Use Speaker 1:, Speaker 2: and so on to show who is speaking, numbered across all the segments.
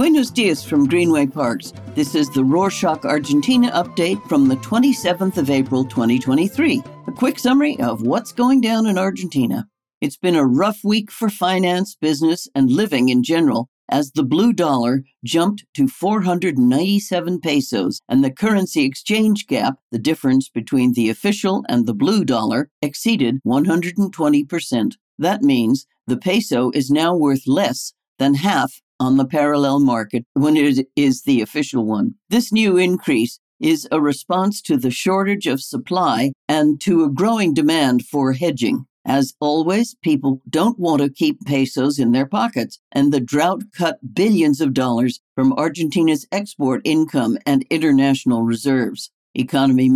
Speaker 1: Buenos dias from Greenway Parks. This is the Rorshok Argentina update from the 27th of April 2023. A quick summary of what's going down in Argentina. It's been a rough week for finance, business, and living in general as the blue dollar jumped to 497 pesos and the currency exchange gap, the difference between the official and the blue dollar, exceeded 120%. That means the peso is now worth less than half on the parallel market when it is the official one. This new increase is a response to the shortage of supply and to a growing demand for hedging. As always, people don't want to keep pesos in their pockets, and the drought cut billions of dollars from Argentina's export income and international reserves. Economy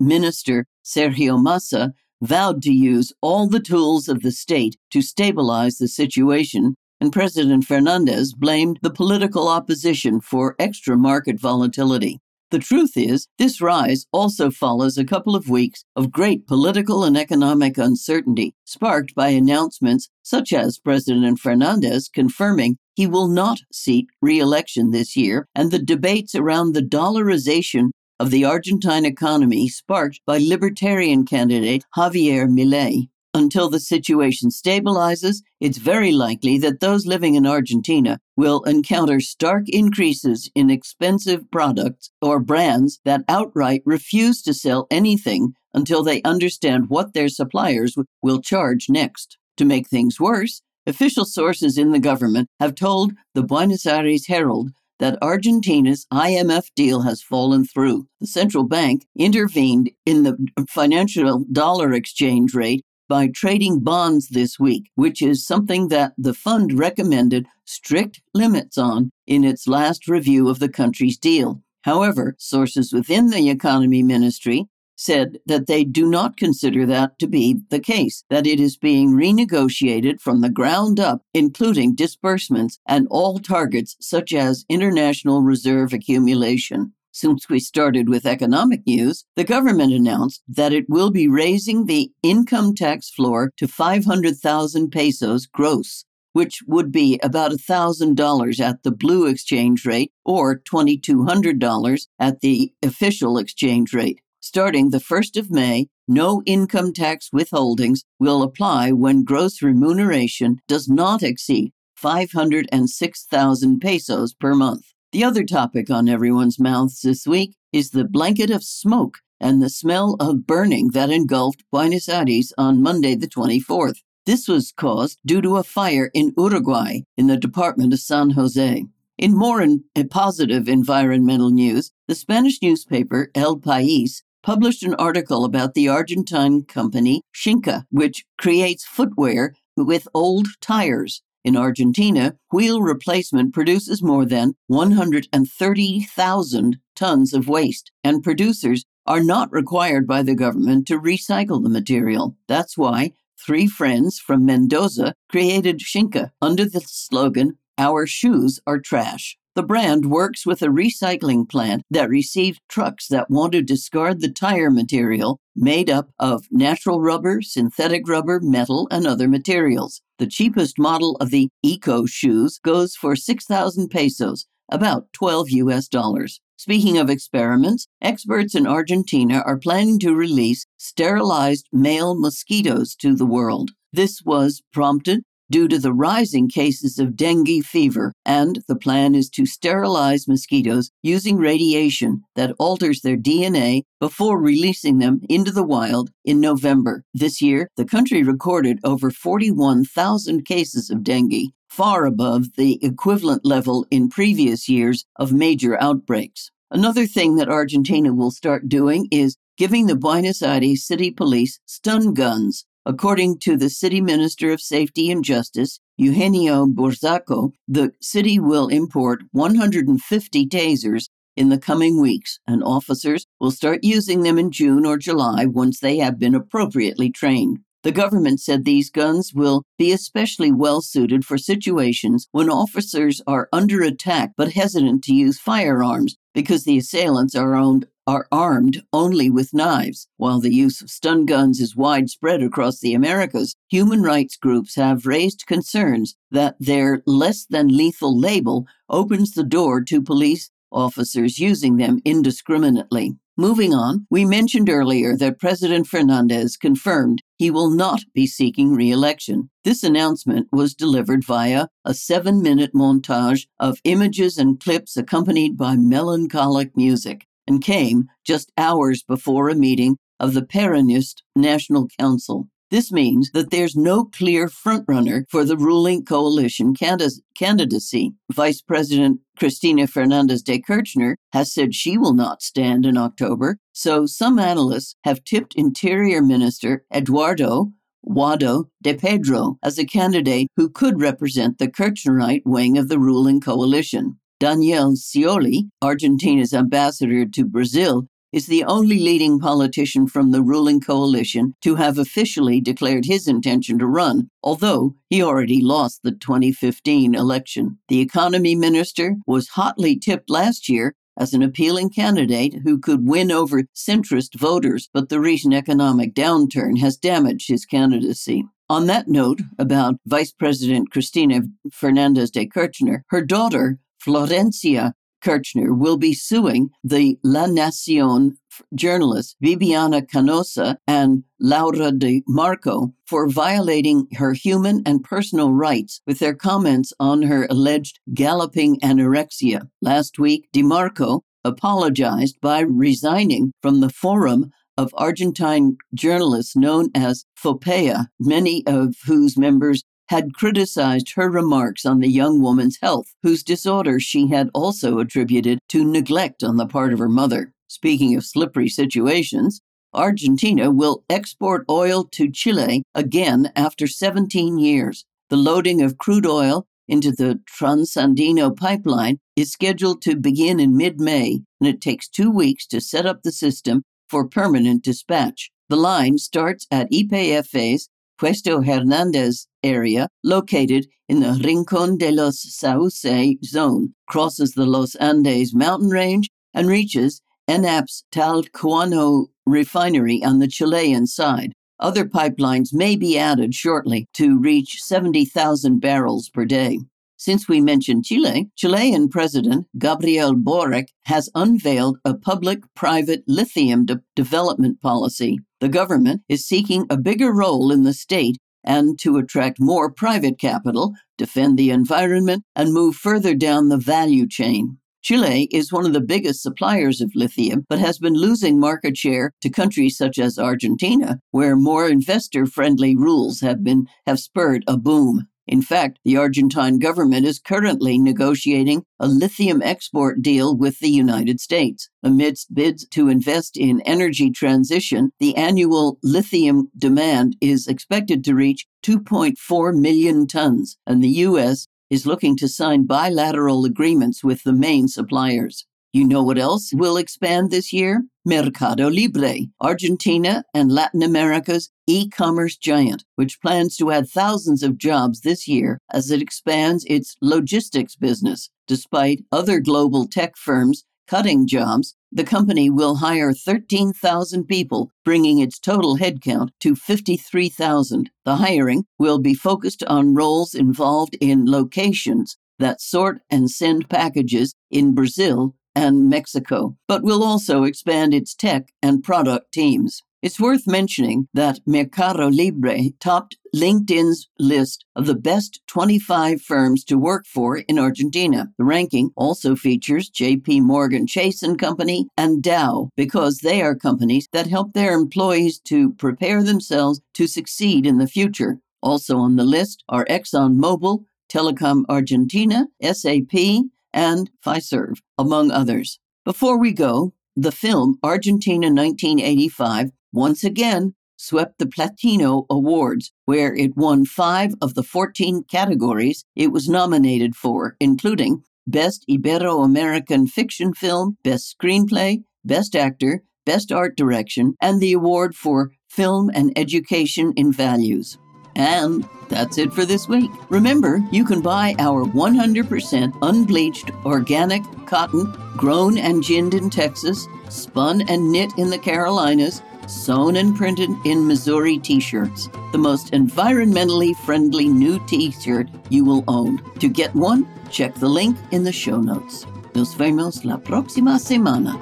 Speaker 1: Minister Sergio Massa vowed to use all the tools of the state to stabilize the situation and President Fernandez blamed the political opposition for extra market volatility. The truth is, this rise also follows a couple of weeks of great political and economic uncertainty, sparked by announcements such as President Fernandez confirming he will not seek re election this year, and the debates around the dollarization of the Argentine economy sparked by libertarian candidate Javier Milei. Until the situation stabilizes, it's very likely that those living in Argentina will encounter stark increases in expensive products or brands that outright refuse to sell anything until they understand what their suppliers will charge next. To make things worse, official sources in the government have told the Buenos Aires Herald that Argentina's IMF deal has fallen through. The central bank intervened in the financial dollar exchange rate by trading bonds this week, which is something that the fund recommended strict limits on in its last review of the country's deal. However, sources within the economy ministry said that they do not consider that to be the case, that it is being renegotiated from the ground up, including disbursements and all targets such as international reserve accumulation. Since we started with economic news, the government announced that it will be raising the income tax floor to 500,000 pesos gross, which would be about $1,000 at the blue exchange rate or $2,200 at the official exchange rate. Starting the 1st of May, no income tax withholdings will apply when gross remuneration does not exceed 506,000 pesos per month. The other topic on everyone's mouths this week is the blanket of smoke and the smell of burning that engulfed Buenos Aires on Monday, the 24th. This was caused due to a fire in Uruguay in the department of San Jose. In more in, positive environmental news, the Spanish newspaper El País published an article about the Argentine company Xinca, which creates footwear with old tires. In Argentina, wheel replacement produces more than 130,000 tons of waste, and producers are not required by the government to recycle the material. That's why three friends from Mendoza created Xinca under the slogan, Our shoes are trash. The brand works with a recycling plant that received trucks that want to discard the tire material made up of natural rubber, synthetic rubber, metal, and other materials. The cheapest model of the Eco shoes goes for 6,000 pesos, about 12 US dollars. Speaking of experiments, experts in Argentina are planning to release sterilized male mosquitoes to the world. This was prompted due to the rising cases of dengue fever, and the plan is to sterilize mosquitoes using radiation that alters their DNA before releasing them into the wild in November. This year, the country recorded over 41,000 cases of dengue, far above the equivalent level in previous years of major outbreaks. Another thing that Argentina will start doing is giving the Buenos Aires City Police stun guns According to the City Minister of Safety and Justice, Eugenio Burzaco, the city will import 150 tasers in the coming weeks, and officers will start using them in June or July once they have been appropriately trained. The government said these guns will be especially well suited for situations when officers are under attack but hesitant to use firearms because the assailants are, owned, are armed only with knives. While the use of stun guns is widespread across the Americas, human rights groups have raised concerns that their less than lethal label opens the door to police officers using them indiscriminately. Moving on, we mentioned earlier that President Fernandez confirmed he will not be seeking re election. This announcement was delivered via a seven minute montage of images and clips accompanied by melancholic music and came just hours before a meeting of the Peronist National Council. This means that there's no clear frontrunner for the ruling coalition candidacy. Vice President Cristina Fernandez de Kirchner has said she will not stand in October, so some analysts have tipped Interior Minister Eduardo Wado de Pedro as a candidate who could represent the Kirchnerite wing of the ruling coalition. Daniel Scioli, Argentina's ambassador to Brazil, is the only leading politician from the ruling coalition to have officially declared his intention to run, although he already lost the 2015 election. The economy minister was hotly tipped last year as an appealing candidate who could win over centrist voters, but the recent economic downturn has damaged his candidacy. On that note, about Vice President Cristina Fernandez de Kirchner, her daughter, Florencia Kirchner will be suing the La Nacion journalists Viviana Canosa and Laura Di Marco for violating her human and personal rights with their comments on her alleged galloping anorexia. Last week, Di Marco apologized by resigning from the Forum of Argentine journalists known as FOPEA, many of whose members had criticized her remarks on the young woman's health, whose disorder she had also attributed to neglect on the part of her mother. Speaking of slippery situations, Argentina will export oil to Chile again after 17 years. The loading of crude oil into the Transandino pipeline is scheduled to begin in mid May, and it takes two weeks to set up the system for permanent dispatch. The line starts at YPF's Puesto Hernandez area, located in the Rincon de los Sauce zone, crosses the Los Andes mountain range and reaches ENAP's Talcahuano refinery on the Chilean side. Other pipelines may be added shortly to reach 70,000 barrels per day. Since we mentioned Chile, Chilean President Gabriel Boric has unveiled a public private lithium de- development policy. The government is seeking a bigger role in the state and to attract more private capital, defend the environment, and move further down the value chain. Chile is one of the biggest suppliers of lithium, but has been losing market share to countries such as Argentina, where more investor friendly rules have been have spurred a boom. In fact, the Argentine government is currently negotiating a lithium export deal with the United States. Amidst bids to invest in energy transition, the annual lithium demand is expected to reach 2.4 million tons, and the U.S. is looking to sign bilateral agreements with the main suppliers. You know what else will expand this year? Mercado Libre, Argentina and Latin America's e commerce giant, which plans to add thousands of jobs this year as it expands its logistics business. Despite other global tech firms cutting jobs, the company will hire 13,000 people, bringing its total headcount to 53,000. The hiring will be focused on roles involved in locations that sort and send packages in Brazil and Mexico, but will also expand its tech and product teams. It's worth mentioning that Mercado Libre topped LinkedIn's list of the best 25 firms to work for in Argentina. The ranking also features JP Morgan Chase and Company and Dow because they are companies that help their employees to prepare themselves to succeed in the future. Also on the list are ExxonMobil, Telecom Argentina, SAP, and Fiserv, among others. Before we go, the film Argentina 1985 once again swept the Platino Awards, where it won five of the 14 categories it was nominated for, including Best Ibero American Fiction Film, Best Screenplay, Best Actor, Best Art Direction, and the award for Film and Education in Values. And that's it for this week. Remember, you can buy our 100% unbleached organic cotton grown and ginned in Texas, spun and knit in the Carolinas, sewn and printed in Missouri t shirts. The most environmentally friendly new t shirt you will own. To get one, check the link in the show notes. Nos vemos la próxima semana.